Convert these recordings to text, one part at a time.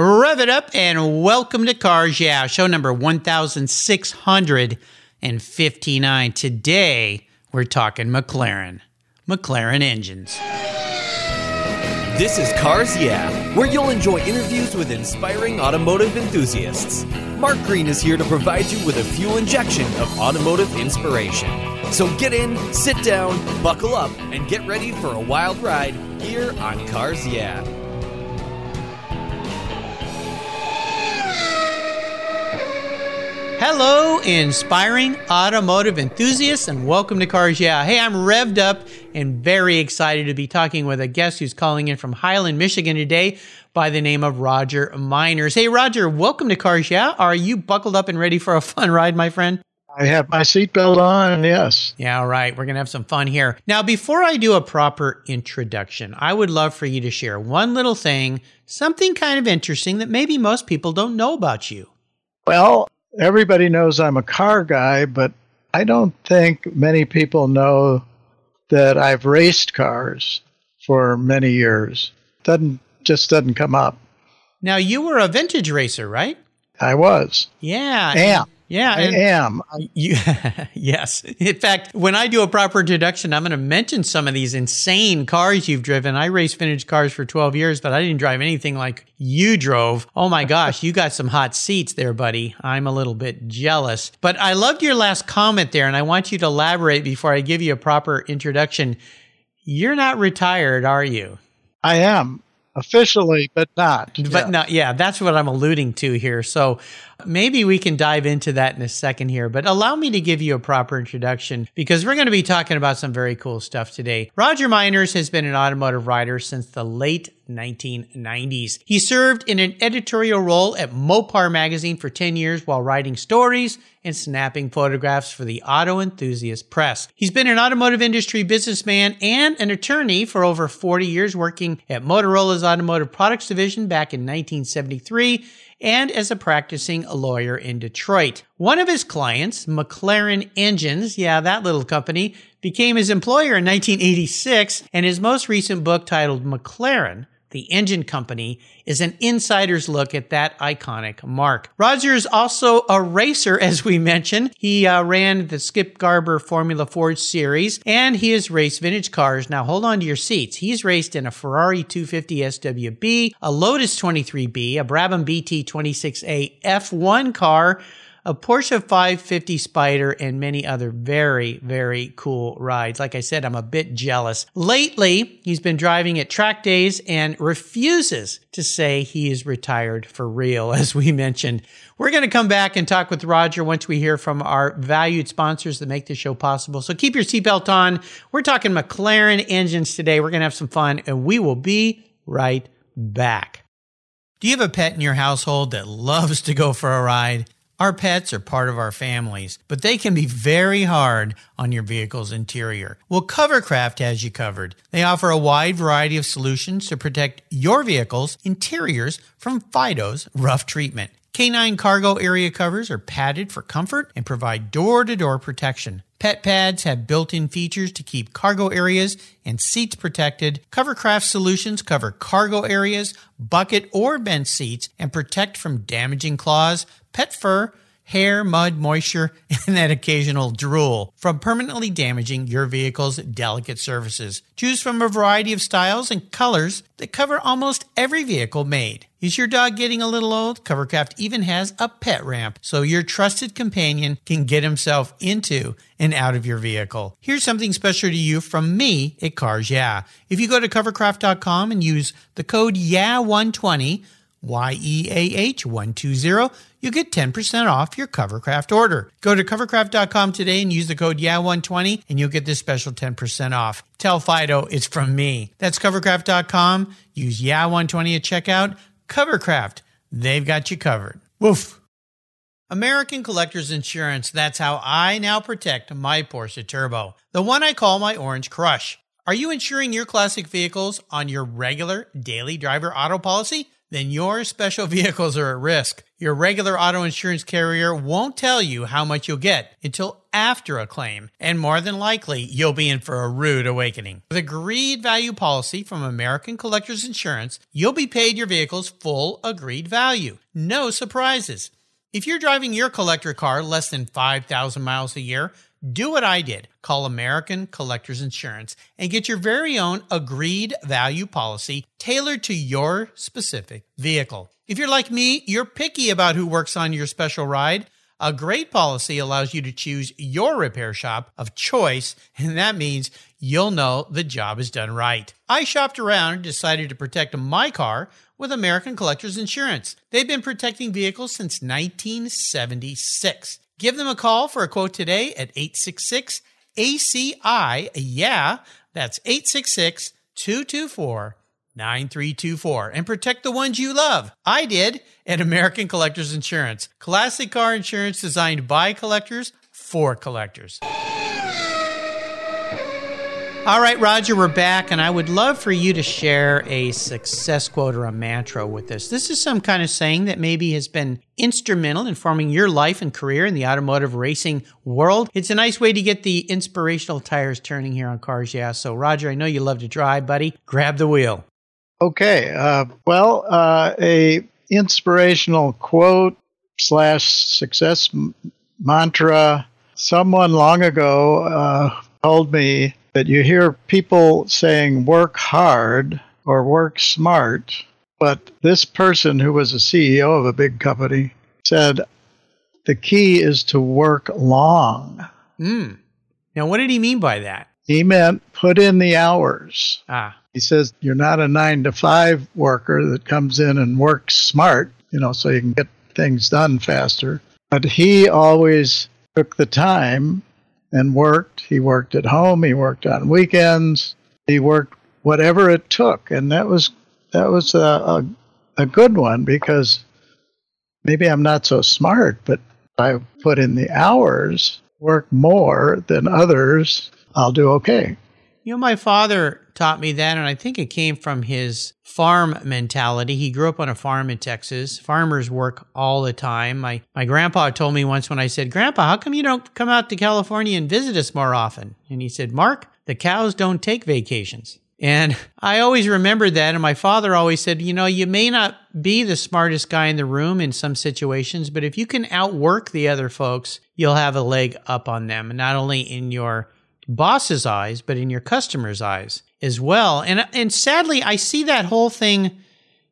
Rev it up and welcome to Cars Yeah, show number 1659. Today, we're talking McLaren. McLaren engines. This is Cars Yeah, where you'll enjoy interviews with inspiring automotive enthusiasts. Mark Green is here to provide you with a fuel injection of automotive inspiration. So get in, sit down, buckle up, and get ready for a wild ride here on Cars Yeah. Hello, inspiring automotive enthusiasts, and welcome to Cars Yeah. Hey, I'm revved up and very excited to be talking with a guest who's calling in from Highland, Michigan today by the name of Roger Meiners. Hey, Roger, welcome to Cars Yeah. Are you buckled up and ready for a fun ride, my friend? I have my seatbelt on, yes. Yeah, all right. We're going to have some fun here. Now, before I do a proper introduction, I would love for you to share one little thing, something kind of interesting that maybe most people don't know about you. Well, everybody knows I'm a car guy, but I don't think many people know that I've raced cars for many years. Doesn't just doesn't come up. Now, you were a vintage racer, right? I was. Yeah. Am. Yeah, I am. You, yes. In fact, when I do a proper introduction, I'm going to mention some of these insane cars you've driven. I raced vintage cars for 12 years, but I didn't drive anything like you drove. Oh my gosh, you got some hot seats there, buddy. I'm a little bit jealous. But I loved your last comment there, and I want you to elaborate before I give you a proper introduction. You're not retired, are you? I am officially, but not. But yeah. not, yeah, that's what I'm alluding to here. So maybe we can dive into that in a second here, but allow me to give you a proper introduction because we're going to be talking about some very cool stuff today. Roger Meiners has been an automotive writer since the late 1990s. He served in an editorial role at Mopar magazine for 10 years while writing stories and snapping photographs for the Auto Enthusiast Press. He's been an automotive industry businessman and an attorney for over 40 years, working at Motorola's Automotive Products Division back in 1973 and as a practicing lawyer in Detroit. One of his clients, McLaren Engines, yeah, that little company, became his employer in 1986, and his most recent book titled McLaren the engine company, is an insider's look at that iconic marque. Roger is also a racer, as we mentioned. He uh, ran the Skip Barber Formula Ford Series, and he has raced vintage cars. Now, hold on to your seats. He's raced in a Ferrari 250 SWB, a Lotus 23B, a Brabham BT 26A F1 car, a Porsche 550 Spider, and many other very, very cool rides. Like I said, I'm a bit jealous. Lately, he's been driving at track days and refuses to say he is retired for real, as we mentioned. We're going to come back and talk with Roger once we hear from our valued sponsors that make this show possible. So keep your seatbelt on. We're talking McLaren engines today. We're going to have some fun, and we will be right back. Do you have a pet in your household that loves to go for a ride? Our pets are part of our families, but they can be very hard on your vehicle's interior. Well, Covercraft has you covered. They offer a wide variety of solutions to protect your vehicle's interiors from Fido's rough treatment. K9 cargo area covers are padded for comfort and provide door to door protection. Pet pads have built in features to keep cargo areas and seats protected. Covercraft solutions cover cargo areas, bucket, or bench seats and protect from damaging claws, pet fur, hair, mud, moisture, and that occasional drool from permanently damaging your vehicle's delicate surfaces. Choose from a variety of styles and colors that cover almost every vehicle made. Is your dog getting a little old? Covercraft even has a pet ramp so your trusted companion can get himself into and out of your vehicle. Here's something special to you from me at Cars Yeah. If you go to covercraft.com and use the code YEAH120, Y E A H 120, you get 10% off your Covercraft order. Go to covercraft.com today and use the code YEAH120 and you'll get this special 10% off. Tell Fido it's from me. That's covercraft.com. Use YEAH120 at checkout. Covercraft, they've got you covered. Woof. American Collectors Insurance, that's how I now protect my Porsche Turbo, the one I call my Orange Crush. Are you insuring your classic vehicles on your regular daily driver auto policy? Then your special vehicles are at risk. Your regular auto insurance carrier won't tell you how much you'll get until after a claim, and more than likely, you'll be in for a rude awakening. With a agreed value policy from American Collectors Insurance, you'll be paid your vehicle's full agreed value. No surprises. If you're driving your collector car less than 5,000 miles a year, do what I did. Call American Collectors Insurance and get your very own agreed value policy tailored to your specific vehicle. If you're like me, you're picky about who works on your special ride. A great policy allows you to choose your repair shop of choice, and that means you'll know the job is done right. I shopped around and decided to protect my car with American Collectors Insurance. They've been protecting vehicles since 1976. Give them a call for a quote today at 866 ACI. Yeah, that's 866 224 9324 and protect the ones you love. I did at American Collectors Insurance. Classic car insurance designed by collectors for collectors. All right, Roger, we're back, and I would love for you to share a success quote or a mantra with us. This is some kind of saying that maybe has been instrumental in forming your life and career in the automotive racing world. It's a nice way to get the inspirational tires turning here on Cars Yeah. So, Roger, I know you love to drive, buddy. Grab the wheel. Okay. Uh, well, uh, a inspirational quote slash success m- mantra. Someone long ago uh, told me that you hear people saying work hard or work smart, but this person who was a CEO of a big company said the key is to work long. Mm. Now, what did he mean by that? He meant put in the hours. Ah, He says you're not a nine to five worker that comes in and works smart, you know, so you can get things done faster. But he always took the time and worked. He worked at home. He worked on weekends. He worked whatever it took, and that was that was a, a, a good one because maybe I'm not so smart, but I put in the hours, work more than others, I'll do okay. You know, my father taught me that, and I think it came from his farm mentality. He grew up on a farm in Texas. Farmers work all the time. My my grandpa told me once when I said, "Grandpa, how come you don't come out to California and visit us more often?" And he said, "Mark, the cows don't take vacations." And I always remembered that. And my father always said, you know, you may not be the smartest guy in the room in some situations, but if you can outwork the other folks, you'll have a leg up on them, not only in your boss's eyes, but in your customer's eyes as well. And and sadly, I see that whole thing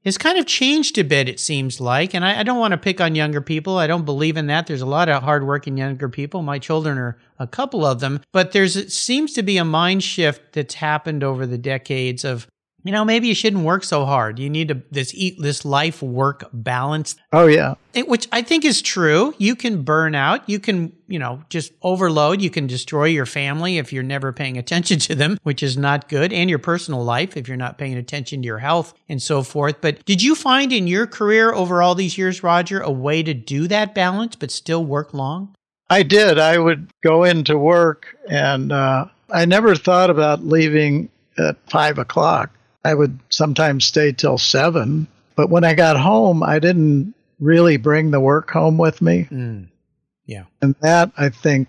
has kind of changed a bit. It seems like, and I, I don't want to pick on younger people. I don't believe in that. There's a lot of hardworking younger people. My children are a couple of them, but there's it seems to be a mind shift that's happened over the decades of. You know, maybe you shouldn't work so hard. You need to, this eat this life work balance Oh yeah. it- which I think is true. You can burn out. You can, you know, just overload. You can destroy your family if you're never paying attention to them, which is not good, and your personal life if you're not paying attention to your health and so forth. But did you find in your career over all these years, Roger, a way to do that balance but still work long? I did. I would go into work, and uh, I never thought about leaving at five o'clock. I would sometimes stay till seven. But when I got home, I didn't really bring the work home with me. Mm. Yeah. And that, I think,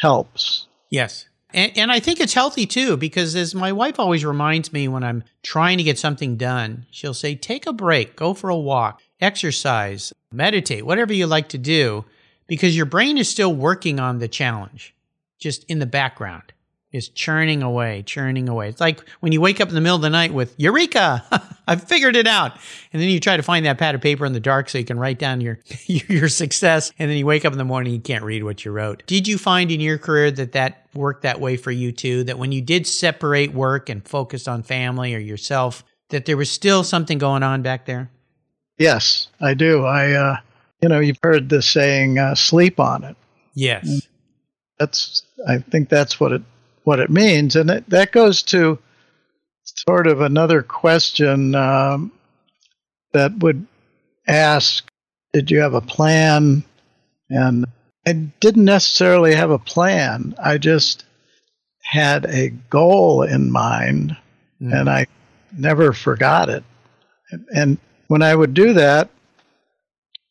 helps. Yes. And, and I think it's healthy too, because as my wife always reminds me when I'm trying to get something done, she'll say, take a break, go for a walk, exercise, meditate, whatever you like to do, because your brain is still working on the challenge, just in the background. Is churning away, churning away. It's like when you wake up in the middle of the night with Eureka! I figured it out. And then you try to find that pad of paper in the dark so you can write down your your success. And then you wake up in the morning, you can't read what you wrote. Did you find in your career that that worked that way for you too? That when you did separate work and focus on family or yourself, that there was still something going on back there? Yes, I do. I, uh, you know, you've heard the saying, uh, "sleep on it." Yes. That's, I think that's what it what it means, and it, that goes to sort of another question um, that would ask, "Did you have a plan?" And I didn't necessarily have a plan. I just had a goal in mind, Mm. and I never forgot it. And when I would do that,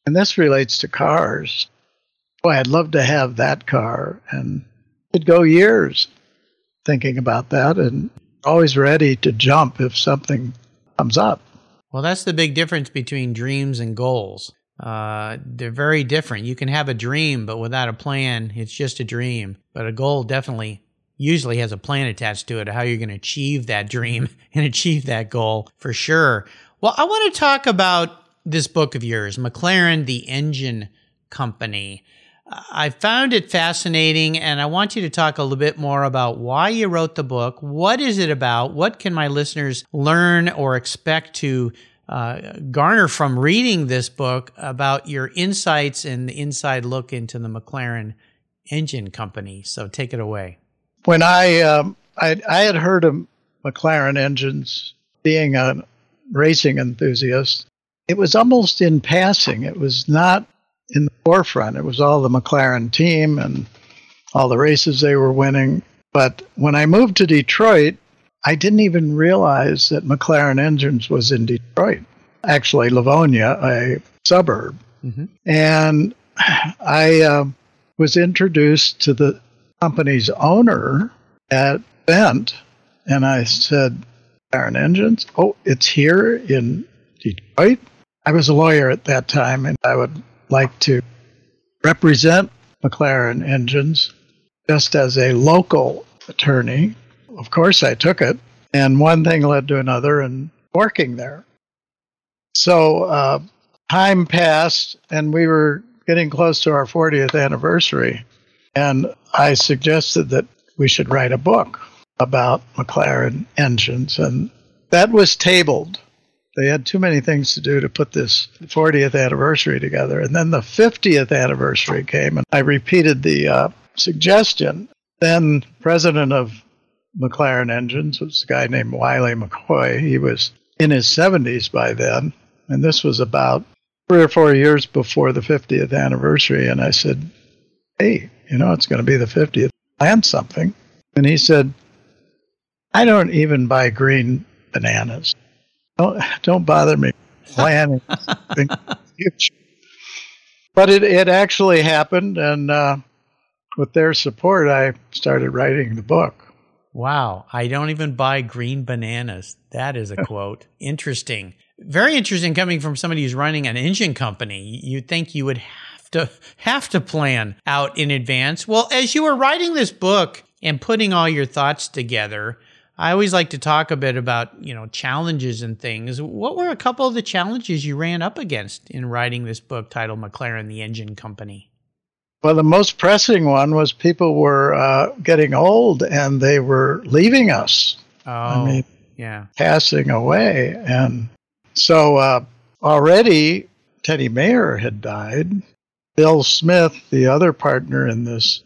and this relates to cars, boy, I'd love to have that car. And it'd go years thinking about that and always ready to jump if something comes up. Well, that's the big difference between dreams and goals. Uh, they're very different. You can have a dream, but without a plan, it's just a dream. But a goal definitely usually has a plan attached to it of how you're going to achieve that dream and achieve that goal for sure. Well, I want to talk about this book of yours, McLaren, the Engine Company. I found it fascinating, and I want you to talk a little bit more about why you wrote the book. What is it about? What can my listeners learn or expect to uh, garner from reading this book about your insights and the inside look into the McLaren Engine Company? So take it away. When I um, I, I had heard of McLaren engines being a racing enthusiast, it was almost in passing. It was not in the forefront. It was all the McLaren team and all the races they were winning. But when I moved to Detroit, I didn't even realize that McLaren Engines was in Detroit, actually, Livonia, a suburb. Mm-hmm. And I uh, was introduced to the company's owner at Bent, and I said, McLaren Engines? Oh, it's here in Detroit? I was a lawyer at that time, and I would like to represent McLaren Engines just as a local attorney. Of course, I took it, and one thing led to another, and working there. So uh, time passed, and we were getting close to our 40th anniversary, and I suggested that we should write a book about McLaren engines, and that was tabled they had too many things to do to put this 40th anniversary together. And then the 50th anniversary came, and I repeated the uh, suggestion. Then, president of McLaren Engines was a guy named Wiley McCoy. He was in his 70s by then, and this was about three or four years before the 50th anniversary. And I said, Hey, you know, it's going to be the 50th. Plan something. And he said, I don't even buy green bananas. Don't don't bother me planning. future. but it it actually happened, and uh, with their support, I started writing the book. Wow, I don't even buy green bananas. That is a quote. interesting. Very interesting coming from somebody who's running an engine company. You'd think you would have to have to plan out in advance. Well, as you were writing this book and putting all your thoughts together, I always like to talk a bit about, you know, challenges and things. What were a couple of the challenges you ran up against in writing this book titled McLaren the Engine Company? Well, the most pressing one was people were uh, getting old and they were leaving us. Oh, I mean, yeah. Passing away. And so uh, already Teddy Mayer had died. Bill Smith, the other partner in this,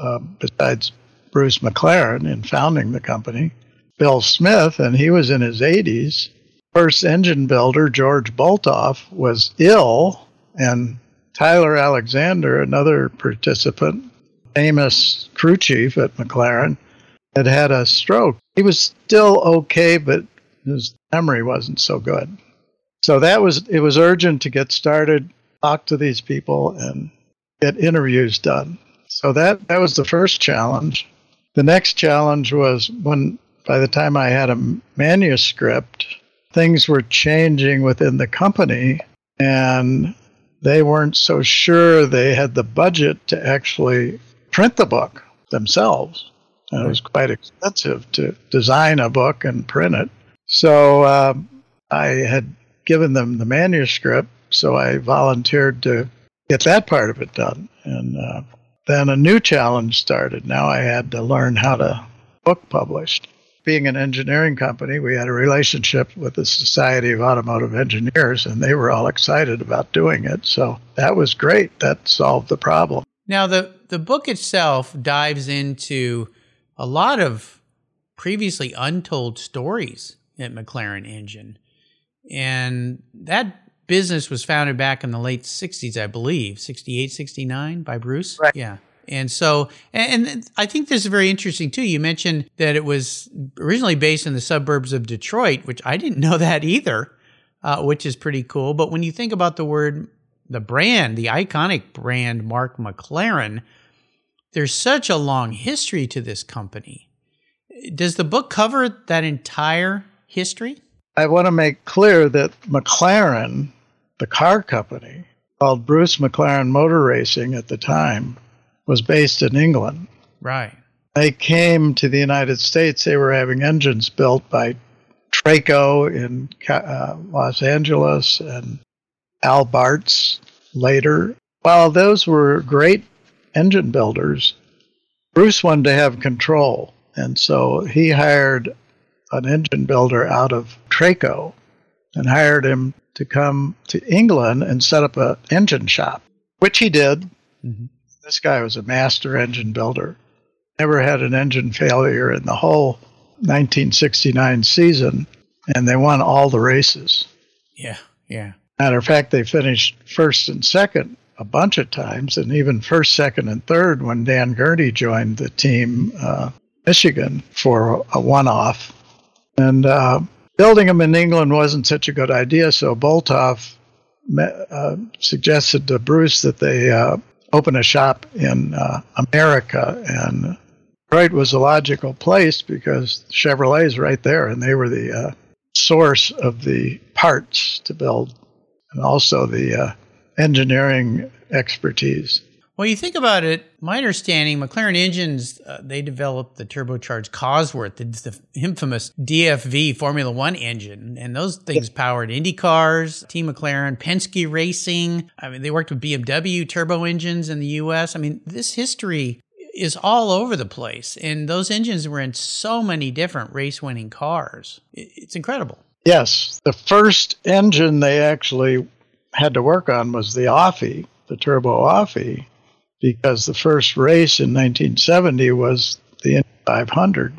uh, besides Bruce McLaren in founding the company, Bill Smith, and he was in his 80s. First engine builder, George Bolthoff, was ill, and Tyler Alexander, another participant, famous crew chief at McLaren, had had a stroke. He was still okay, but his memory wasn't so good. So that was it was urgent to get started, talk to these people, and get interviews done. So that that was the first challenge. The next challenge was when by the time I had a manuscript, things were changing within the company, and they weren't so sure they had the budget to actually print the book themselves. And it was quite expensive to design a book and print it. So uh, I had given them the manuscript, so I volunteered to get that part of it done. And uh, then a new challenge started. Now I had to learn how to book published being an engineering company, we had a relationship with the Society of Automotive Engineers, and they were all excited about doing it. So that was great. That solved the problem. Now, the, the book itself dives into a lot of previously untold stories at McLaren Engine. And that business was founded back in the late 60s, I believe, 68, 69 by Bruce. Right. Yeah. And so, and I think this is very interesting too. You mentioned that it was originally based in the suburbs of Detroit, which I didn't know that either. uh, which is pretty cool. But when you think about the word, the brand, the iconic brand marque McLaren, there's such a long history to this company. Does the book cover that entire history? I want to make clear that McLaren, the car company, called Bruce McLaren Motor Racing at the time, was based in England. Right. They came to the United States. They were having engines built by Traco in uh, Los Angeles and Al Bartz later. While those were great engine builders, Bruce wanted to have control. And so he hired an engine builder out of Traco and hired him to come to England and set up an engine shop, which he did. Mm-hmm. This guy was a master engine builder. Never had an engine failure in the whole 1969 season, and they won all the races. Yeah, yeah. Matter of fact, they finished first and second a bunch of times, and even first, second, and third when Dan Gurney joined the team, uh, Michigan, for a one off. And uh, building them in England wasn't such a good idea, so Bolthoff uh, suggested to Bruce that they uh, open a shop in uh, America. And Detroit was a logical place because Chevrolet is right there, and they were the uh, source of the parts to build and also the engineering expertise. Well, you think about it, my understanding, McLaren engines, uh, they developed the turbocharged Cosworth, the, the, infamous DFV Formula One engine. And those things powered Indy cars, Team McLaren, Penske Racing. I mean, they worked with BMW turbo engines in the US. I mean, this history is all over the place. And those engines were in so many different race winning cars. It's incredible. Yes. The first engine they actually had to work on was the Offie, the turbo Offie, because the first race in 1970 was the Indy 500.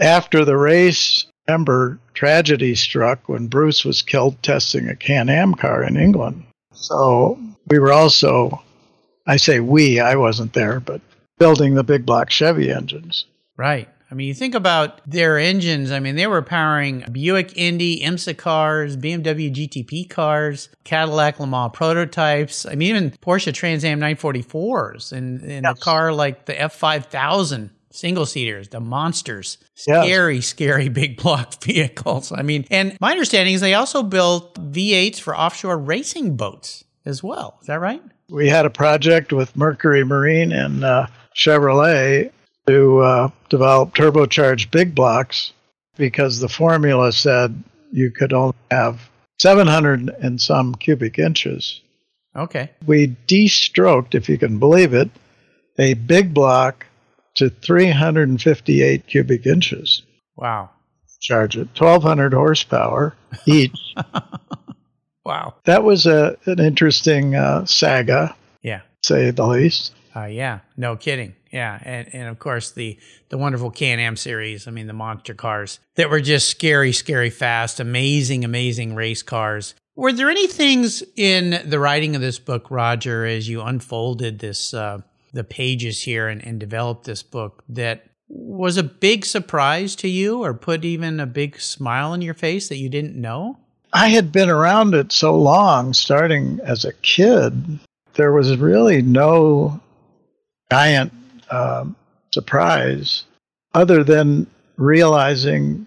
After the race, remember, tragedy struck when Bruce was killed testing a Can Am car in England. So we were also, I say we, I wasn't there, but building the big block Chevy engines. Right. I mean, you think about their engines. I mean, they were powering Buick Indy, IMSA cars, BMW GTP cars, Cadillac Le Mans prototypes. I mean, even Porsche Trans Am 944s and, and yes. a car like the F5000 single seaters, the monsters, scary, yes. scary big block vehicles. I mean, and my understanding is they also built V8s for offshore racing boats as well. Is that right? We had a project with Mercury Marine and uh, Chevrolet to uh, develop turbocharged big blocks because the formula said you could only have 700 and some cubic inches. Okay. We de-stroked, if you can believe it, a big block to 358 cubic inches. Wow. Charge it 1200 horsepower each. wow. That was a an interesting uh, saga. Yeah. Say the least. Uh, yeah, no kidding. Yeah, and, and of course the the wonderful Can Am series. I mean the monster cars that were just scary, scary fast, amazing, amazing race cars. Were there any things in the writing of this book, Roger, as you unfolded this uh, the pages here and, and developed this book that was a big surprise to you, or put even a big smile on your face that you didn't know? I had been around it so long, starting as a kid. There was really no giant um, surprise, other than realizing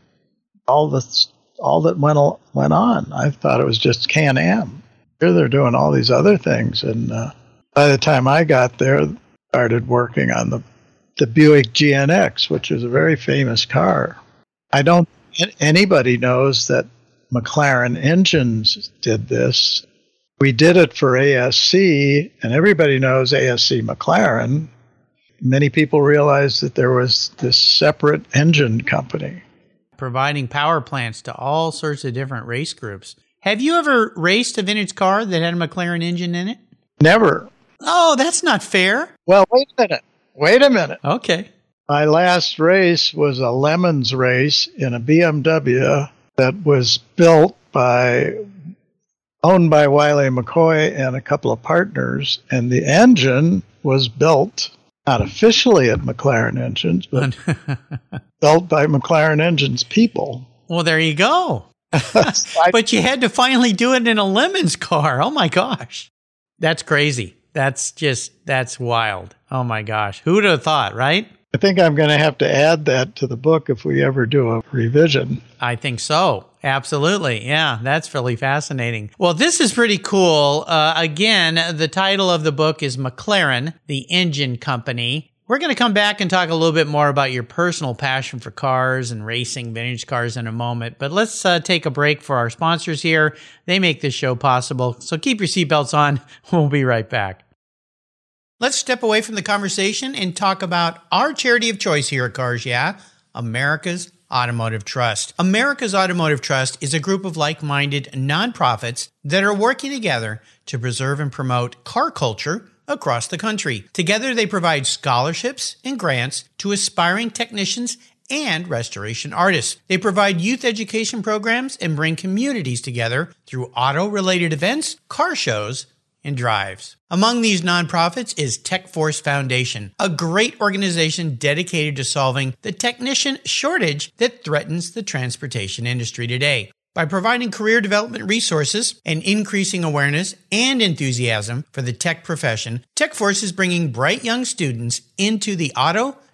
all the all that went went on. I thought it was just Can Am. Here they're doing all these other things, and uh, by the time I got there, started working on the the Buick GNX, which is a very famous car. I don't anybody knows that McLaren Engines did this we did it for ASC, and everybody knows ASC McLaren. Many people realized that there was this separate engine company. Providing power plants to all sorts of different race groups. Have you ever raced a vintage car that had a McLaren engine in it? Never. Oh, that's not fair. Well, wait a minute. Wait a minute. Okay. My last race was a Lemons race in a BMW that was built by owned by Wiley McCoy and a couple of partners, and the engine was built not officially at McLaren Engines, but built by McLaren Engines people. Well, there you go. but you had to finally do it in a Lemons car. Oh my gosh. That's crazy. That's just, that's wild. Oh my gosh. Who would have thought, right? I think I'm going to have to add that to the book if we ever do a revision. I think so. Absolutely. Yeah, that's really fascinating. Well, this is pretty cool. Uh, again, the title of the book is McLaren, the Engine Company. We're going to come back and talk a little bit more about your personal passion for cars and racing vintage cars in a moment. But let's uh, take a break for our sponsors here. They make this show possible. So keep your seatbelts on. We'll be right back. Let's step away from the conversation and talk about our charity of choice here at Cars Yeah, America's Automotive Trust. America's Automotive Trust is a group of like minded nonprofits that are working together to preserve and promote car culture across the country. Together, they provide scholarships and grants to aspiring technicians and restoration artists. They provide youth education programs and bring communities together through auto related events, car shows, and drives. Among these nonprofits is TechForce Foundation, a great organization dedicated to solving the technician shortage that threatens the transportation industry today. By providing career development resources and increasing awareness and enthusiasm for the tech profession, TechForce is bringing bright young students into the auto,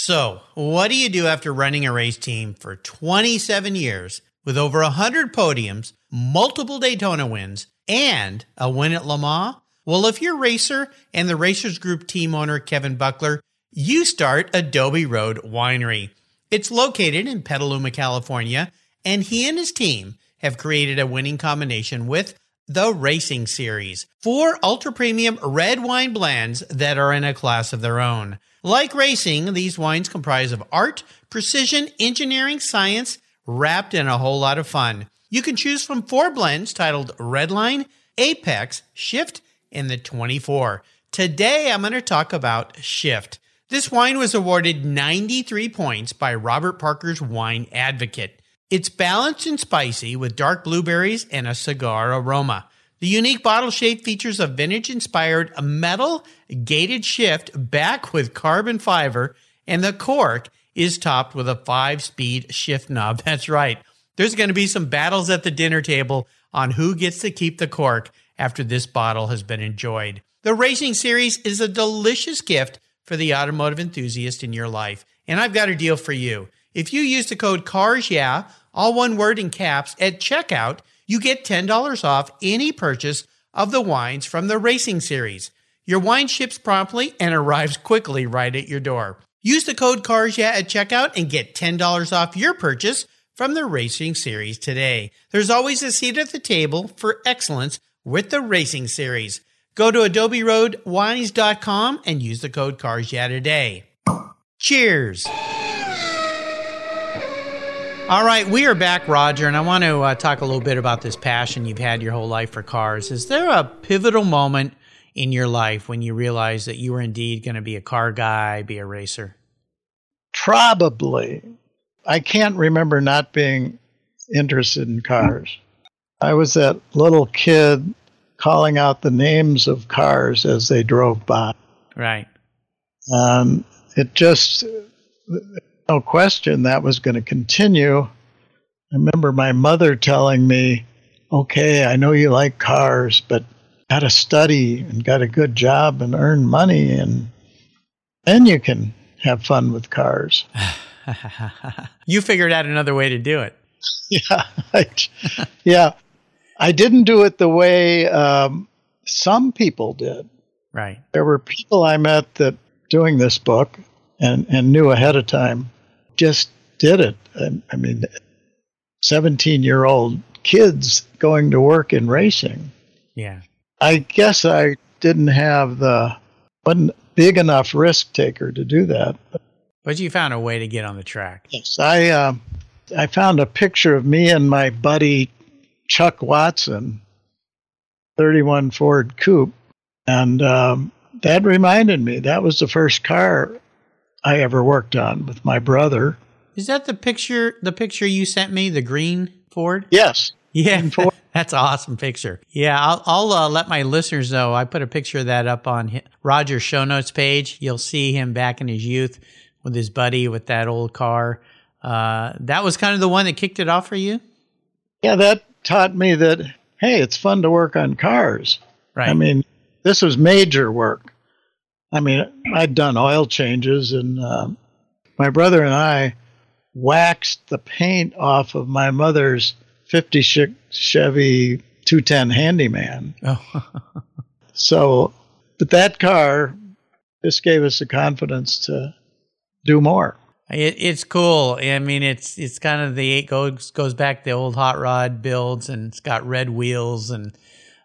So, what do you do after running a race team for 27 years with over 100 podiums, multiple Daytona wins, and a win at Le Mans? Well, if you're racer and the Racers Group team owner Kevin Buckler, you start Adobe Road Winery. It's located in Petaluma, California, and he and his team have created a winning combination with the Racing Series, four ultra premium red wine blends that are in a class of their own. Like racing, these wines comprise of art, precision, engineering, science, wrapped in a whole lot of fun. You can choose from four blends titled Redline, Apex, Shift, and the 24. Today, I'm going to talk about Shift. This wine was awarded 93 points by Robert Parker's Wine Advocate. It's balanced and spicy with dark blueberries and a cigar aroma. The unique bottle shape features a vintage inspired metal gated shift back with carbon fiber, and the cork is topped with a five speed shift knob. That's right. There's going to be some battles at the dinner table on who gets to keep the cork after this bottle has been enjoyed. The Racing Series is a delicious gift for the automotive enthusiast in your life, and I've got a deal for you. If you use the code CARS yeah, all one word in caps, at checkout, you get $10 off any purchase of the wines from the Racing Series. Your wine ships promptly and arrives quickly right at your door. Use the code CARS yeah at checkout and get $10 off your purchase from the Racing Series today. There's always a seat at the table for excellence with the Racing Series. Go to adoberoadwines.com and use the code CARS yeah today. Cheers! All right, we are back, Roger, and I want to uh, talk a little bit about this passion you've had your whole life for cars. Is there a pivotal moment in your life when you realized that you were indeed going to be a car guy, be a racer? Probably. I can't remember not being interested in cars. I was that little kid calling out the names of cars as they drove by. Right. Um, it just no question that was going to continue. I remember my mother telling me, okay, I know you like cars, but got to study and got a good job and earn money, and then you can have fun with cars. you figured out another way to do it. Yeah. I, yeah. I didn't do it the way um, some people did. Right. There were people I met that doing this book and, and knew ahead of time just did it. I, mean, 17 year old kids going to work in racing. Yeah. I guess I didn't have the, wasn't big enough risk taker to do that. But, but you found a way to get on the track. Yes. I, uh, I found a picture of me and my buddy Chuck Watson 31 Ford Coupe. And um, that reminded me that was the first car I ever worked on with my brother. Is that the picture the picture you sent me, the green Ford? Yes. Yeah, that's an awesome picture. Yeah, I'll, I'll uh, let my listeners know. I put a picture of that up on Roger's show notes page. You'll see him back in his youth with his buddy with that old car. Uh, that was kind of the one that kicked it off for you. Yeah, that taught me that hey, it's fun to work on cars. Right. I mean, this was major work. I mean, I'd done oil changes, and uh, my brother and I waxed the paint off of my mother's 50 Chevy 210 Handyman. Oh. so, but that car just gave us the confidence to do more. It, it's cool. I mean, it's it's kind of the eight goes goes back the old hot rod builds, and it's got red wheels, and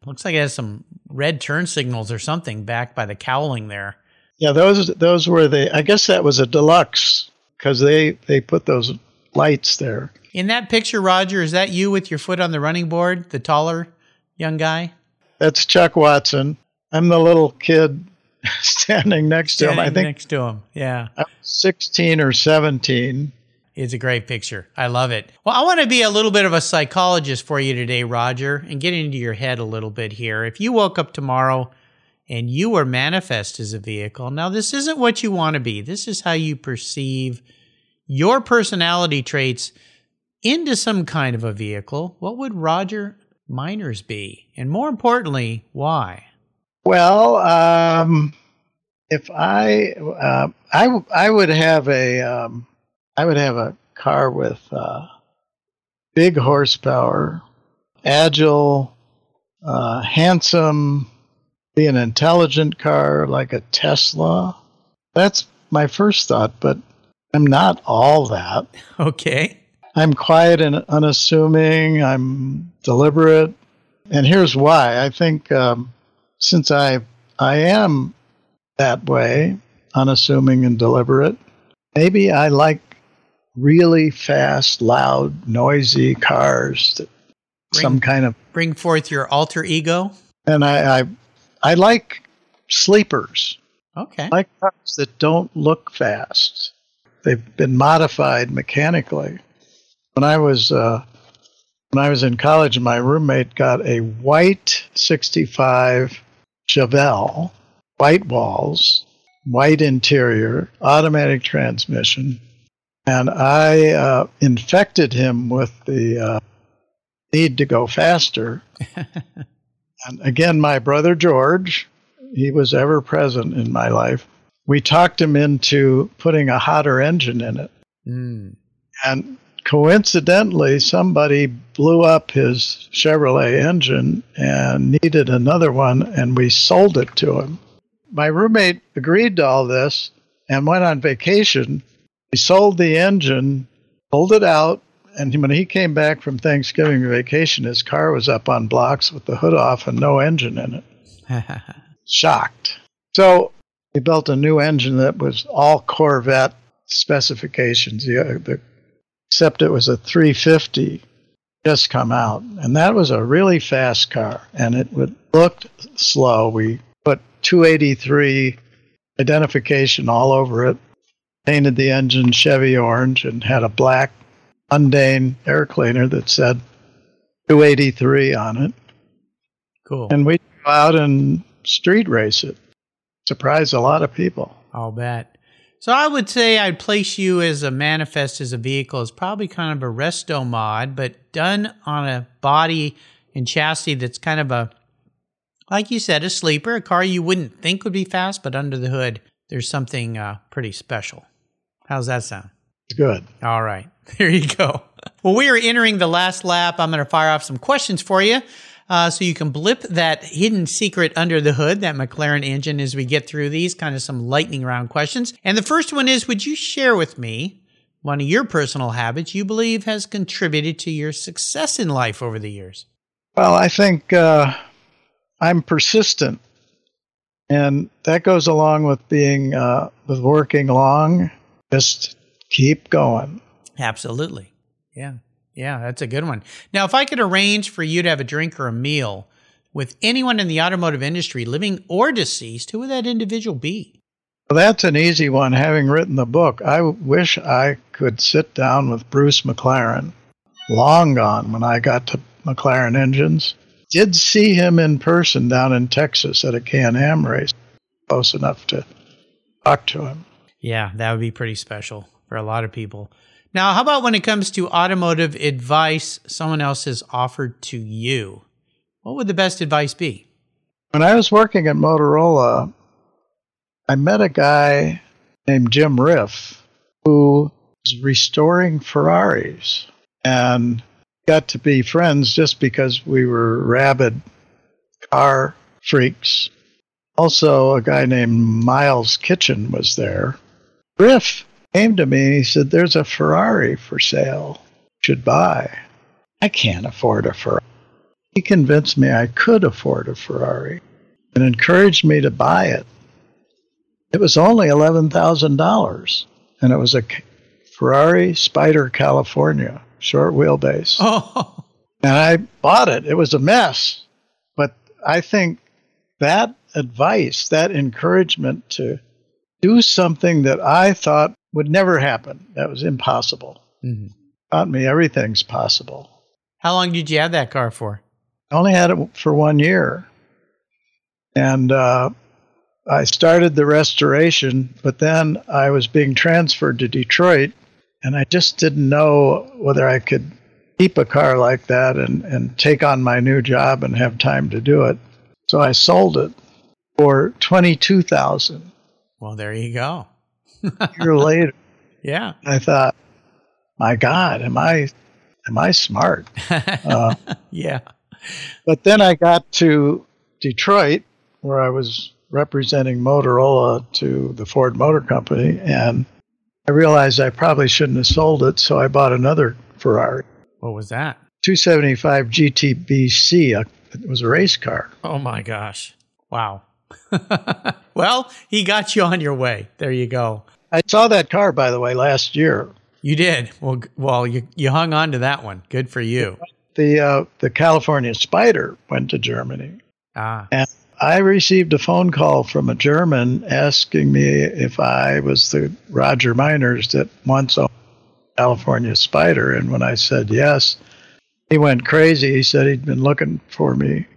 looks like it has some red turn signals or something back by the cowling there. Yeah, those those were the. I guess that was a deluxe because they they put those lights there. In that picture, Roger, is that you with your foot on the running board, the taller young guy? That's Chuck Watson. I'm the little kid standing next standing to him. I think next to him. Yeah. 16 or 17. It's a great picture. I love it. Well, I want to be a little bit of a psychologist for you today, Roger, and get into your head a little bit here. If you woke up tomorrow and you were manifest as a vehicle, now this isn't what you want to be. This is how you perceive your personality traits into some kind of a vehicle. What would Roger Meiners be? And more importantly, why? Well, um, if I, uh, I, I would have a, um, I would have a car with uh, big horsepower, agile, uh, handsome, be an intelligent car like a Tesla. That's my first thought, but I'm not all that. Okay. I'm quiet and unassuming. I'm deliberate. And here's why. I think um, since I I am that way, unassuming and deliberate, maybe I like really fast, loud, noisy cars that Bring- some kind of Bring forth your alter ego. and I I, I like sleepers. Okay. I like cars that don't look fast. They've been modified mechanically. When I was uh, when I was in college, my roommate got a white '65 Chevelle, white walls, white interior, automatic transmission, and I uh, infected him with the uh, need to go faster. and again, my brother George, he was ever present in my life. We talked him into putting a hotter engine in it. Mm. And coincidentally, somebody blew up his Chevrolet engine and needed another one, and we sold it to him. My roommate agreed to all this and went on vacation. He sold the engine, pulled it out, and when he came back from Thanksgiving vacation, his car was up on blocks with the hood off and no engine in it. Shocked. So he built a new engine that was all Corvette specifications. The, uh, the, except it was a 350 just come out, and that was a really fast car, and it would, looked slow. We put 283 identification all over it, painted the engine Chevy orange, and had a black mundane air cleaner that said 283 on it. Cool. And we go out and street race it. Surprise a lot of people. I'll bet. So I would say I'd place you as a manifest as a vehicle as probably kind of a resto mod, but done on a body and chassis that's kind of a, like you said, a sleeper, a car you wouldn't think would be fast, but under the hood, there's something uh, pretty special. How's that sound? It's good. All right. There you go. Well, we are entering the last lap. I'm going to fire off some questions for you. Uh, so you can blip that hidden secret under the hood, that McLaren engine, as we get through these kind of some lightning round questions. And the first one is Would you share with me one of your personal habits you believe has contributed to your success in life over the years? Well, I think uh, I'm persistent, and that goes along with being uh, with working long. Just keep going. Absolutely. Yeah. Yeah, that's a good one. Now, if I could arrange for you to have a drink or a meal with anyone in the automotive industry, living or deceased, who would that individual be? Well, that's an easy one. Having written the book, I wish I could sit down with Bruce McLaren. Long gone when I got to McLaren Engines. Did see him in person down in Texas at a Can-Am race. Close enough to talk to him. Yeah, that would be pretty special for a lot of people. Now, how about when it comes to automotive advice someone else has offered to you? What would the best advice be? When I was working at Motorola, I met a guy named Jim Riff who was restoring Ferraris and got to be friends just because we were rabid car freaks. Also, a guy named Miles Kitchen was there. Riff came to me and he said, There's a Ferrari for sale. Should buy. I can't afford a Ferrari. He convinced me I could afford a Ferrari and encouraged me to buy it. It was only $11,000 and it was a Ferrari Spider California, short wheelbase. Oh. And I bought it. It was a mess. But I think that advice, that encouragement to do something that I thought would never happen, that was impossible, mm-hmm. taught me everything's possible. How long did you have that car for? I only had it for one year. And uh, I started the restoration, but then I was being transferred to Detroit, and I just didn't know whether I could keep a car like that and, and take on my new job and have time to do it. So I sold it for twenty two thousand. Well, there you go. year later, yeah, I thought, my God, am I am I smart? Uh, yeah. But then I got to Detroit, where I was representing Motorola to the Ford Motor Company, and I realized I probably shouldn't have sold it, so I bought another Ferrari. What was that? 275 GTBC. It was a race car. Oh my gosh. Wow. well, he got you on your way. There you go. I saw that car, by the way, last year. You did. Well, well, you you hung on to that one. Good for you. The uh, the California Spider went to Germany. Ah. And I received a phone call from a German asking me if I was the Roger Meiners that once owned California Spider. And when I said yes, he went crazy. He said he'd been looking for me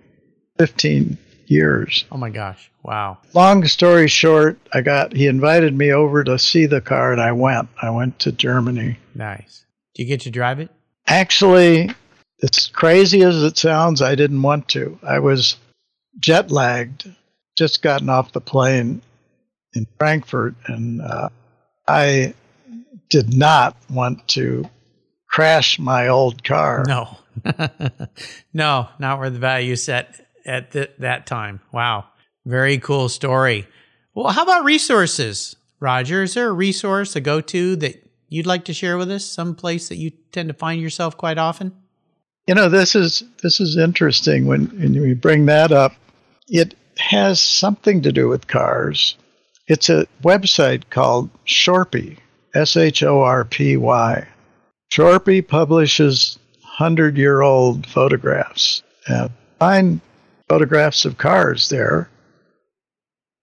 15 years. Oh my gosh. Wow. Long story short, I got he invited me over to see the car and I went. I went to Germany. Nice. Do you get to drive it? Actually, as crazy as it sounds, I didn't want to. I was jet lagged, just gotten off the plane in Frankfurt, and uh, I did not want to crash my old car. No, no, not where the value set at th- that time. Wow, very cool story. Well, how about resources, Roger? Is there a resource, a go-to that you'd like to share with us? Some place that you tend to find yourself quite often? You know, this is this is interesting when, when you bring that up. It has something to do with cars. It's a website called Shorpy, S H O R P Y. Shorpy publishes 100 year old photographs. And find photographs of cars there.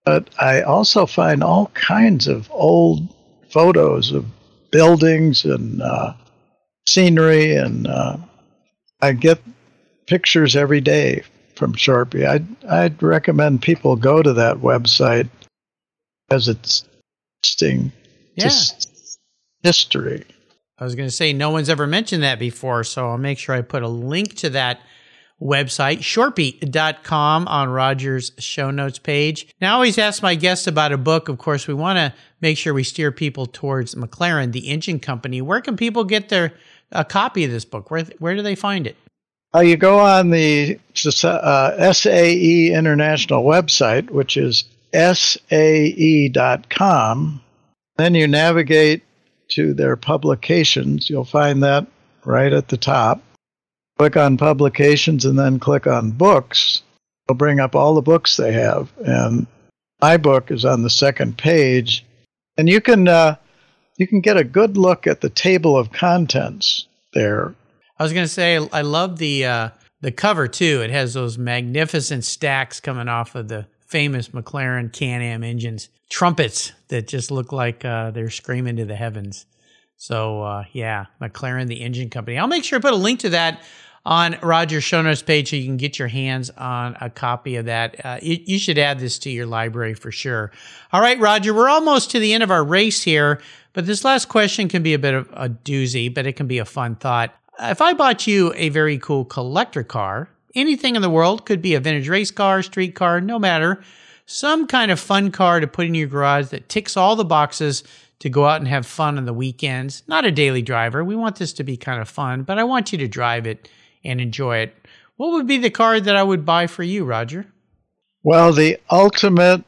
But I also find all kinds of old photos of buildings and uh, scenery, and uh, I get pictures every day from Shorpy. I'd, I'd recommend people go to that website as it's interesting yeah. history. I was going to say, no one's ever mentioned that before, so I'll make sure I put a link to that website, shorpy.com on Roger's show notes page. Now, I always ask my guests about a book. Of course, we want to make sure we steer people towards McLaren, the engine company. Where can people get their a copy of this book? Where, where do they find it? Uh, you go on the uh, SAE International website, which is sae.com. Then you navigate to their publications. You'll find that right at the top. Click on publications and then click on books. It'll bring up all the books they have. And my book is on the second page. And you can uh, you can get a good look at the table of contents there I was going to say I love the uh, the cover too. It has those magnificent stacks coming off of the famous McLaren Can-Am engines, trumpets that just look like uh, they're screaming to the heavens. So uh, yeah, McLaren, the engine company. I'll make sure I put a link to that on Roger's show notes page so you can get your hands on a copy of that. Uh, you, you, should add this to your library for sure. All right, Roger, we're almost to the end of our race here, but this last question can be a bit of a doozy, but it can be a fun thought. If I bought you a very cool collector car, anything in the world, could be a vintage race car, street car, no matter, some kind of fun car to put in your garage that ticks all the boxes to go out and have fun on the weekends. Not a daily driver. We want this to be kind of fun, but I want you to drive it and enjoy it. What would be the car that I would buy for you, Roger? Well, the ultimate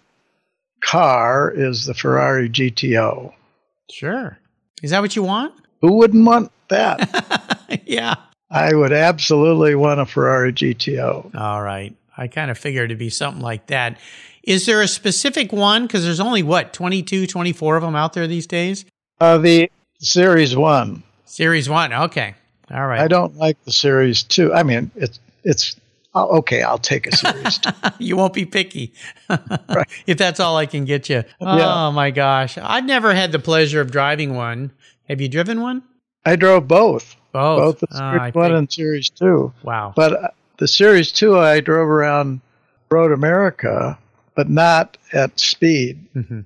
car is the Ferrari GTO. Sure. Is that what you want? Who wouldn't want that? yeah. I would absolutely want a Ferrari GTO. All right. I kind of figured it'd be something like that. Is there a specific one? Because there's only, what, 22, 24 of them out there these days? Uh, the Series 1. Series 1. Okay. All right. I don't like the series two. I mean, it's it's oh, okay. I'll take a series two. you won't be picky right. if that's all I can get you. Oh yeah. my gosh, I've never had the pleasure of driving one. Have you driven one? I drove both. Both. Both the series uh, one think... and series two. Wow. But uh, the series two, I drove around Road America, but not at speed. Mm-hmm.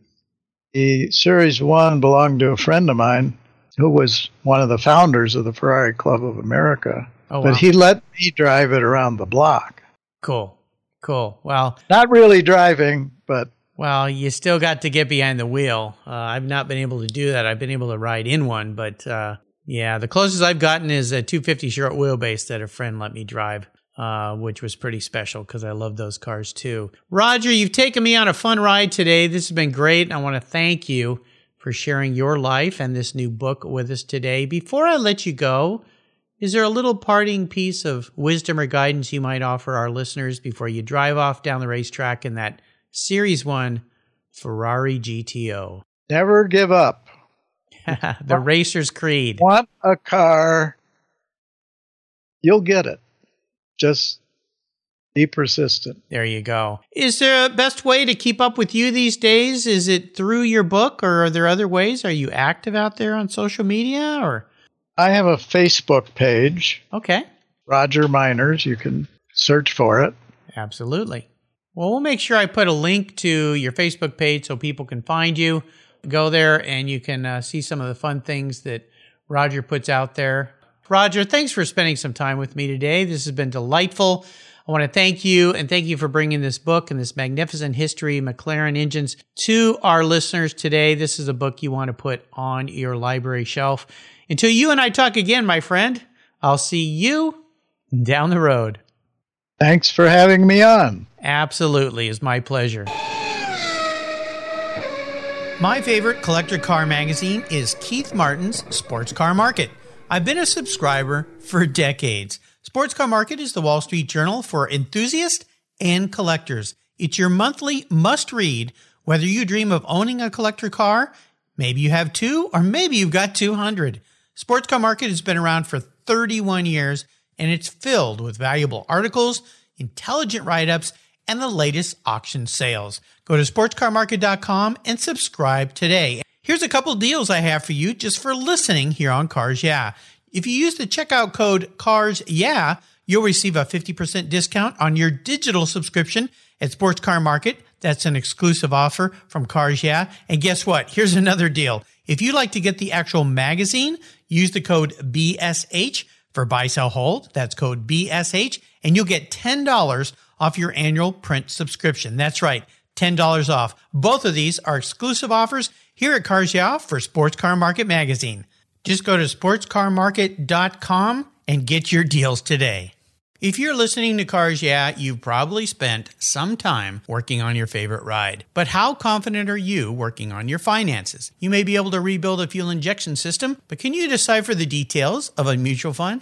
The series one belonged to a friend of mine who was one of the founders of the Ferrari Club of America. Oh, but wow. he let me drive it around the block. Cool. Cool. Well, not really driving, but. Well, you still got to get behind the wheel. Uh, I've not been able to do that. I've been able to ride in one, but uh, yeah, the closest I've gotten is a 250 short wheelbase that a friend let me drive. Uh, which was pretty special because I love those cars too. Roger, you've taken me on a fun ride today. This has been great. I want to thank you for sharing your life and this new book with us today. Before I let you go, is there a little parting piece of wisdom or guidance you might offer our listeners before you drive off down the racetrack in that Series 1 Ferrari GTO? Never give up. the racer's creed. Want a car, you'll get it. Just be persistent. There you go. Is there a best way to keep up with you these days? Is it through your book or are there other ways? Are you active out there on social media or I have a Facebook page. Okay. Roger Meiners. you can search for it. Absolutely. Well, we'll make sure I put a link to your Facebook page so people can find you. Go there and you can uh, see some of the fun things that Roger puts out there. Roger, thanks for spending some time with me today. This has been delightful. I want to thank you and thank you for bringing this book and this magnificent history, McLaren engines, to our listeners today. This is a book you want to put on your library shelf. Until you and I talk again, my friend, I'll see you down the road. Thanks for having me on. Absolutely, it's my pleasure. My favorite collector car magazine is Keith Martin's Sports Car Market. I've been a subscriber for decades. Sports Car Market is the Wall Street Journal for enthusiasts and collectors. It's your monthly must read, whether you dream of owning a collector car, maybe you have two, or maybe you've got 200. Sports Car Market has been around for 31 years and it's filled with valuable articles, intelligent write ups, and the latest auction sales. Go to sportscarmarket.com and subscribe today. Here's a couple deals I have for you just for listening here on Cars Yeah. If you use the checkout code CARS yeah, you'll receive a 50% discount on your digital subscription at Sports Car Market. That's an exclusive offer from Cars Yeah. And guess what? Here's another deal. If you'd like to get the actual magazine, use the code BSH for buy, sell, hold. That's code BSH and you'll get $10 off your annual print subscription. That's right. $10 off. Both of these are exclusive offers here at Cars Yeah for Sports Car Market Magazine. Just go to sportscarmarket.com and get your deals today. If you're listening to Cars Yeah, you've probably spent some time working on your favorite ride. But how confident are you working on your finances? You may be able to rebuild a fuel injection system, but can you decipher the details of a mutual fund?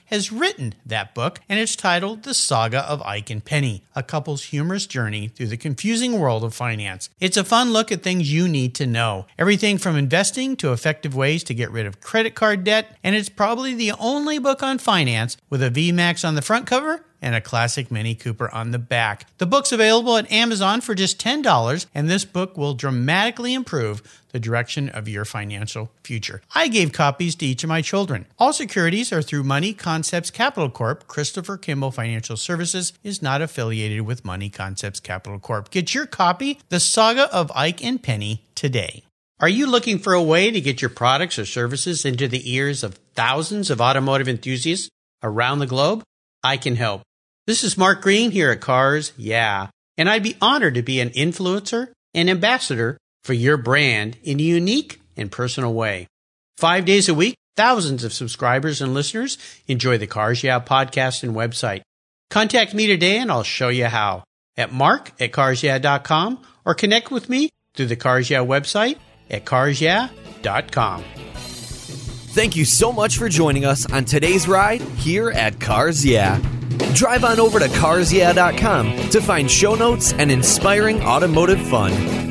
has written that book, and it's titled The Saga of Ike and Penny, a couple's humorous journey through the confusing world of finance. It's a fun look at things you need to know everything from investing to effective ways to get rid of credit card debt, and it's probably the only book on finance with a VMAX on the front cover and a classic Mini Cooper on the back. The book's available at Amazon for just $10, and this book will dramatically improve the direction of your financial future. I gave copies to each of my children. All securities are through Money Concepts Capital Corp. Christopher Kimball Financial Services is not affiliated with Money Concepts Capital Corp. Get your copy, The Saga of Ike and Penny, today. Are you looking for a way to get your products or services into the ears of thousands of automotive enthusiasts around the globe? I can help. This is Mark Green here at Cars Yeah, and I'd be honored to be an influencer and ambassador for your brand in a unique and personal way. Five days a week, thousands of subscribers and listeners enjoy the Cars Yeah podcast and website. Contact me today and I'll show you how at mark at carsyeah.com or connect with me through the Cars Yeah website at carsyeah.com. Thank you so much for joining us on today's ride here at Cars Yeah. Drive on over to carsyeah.com to find show notes and inspiring automotive fun.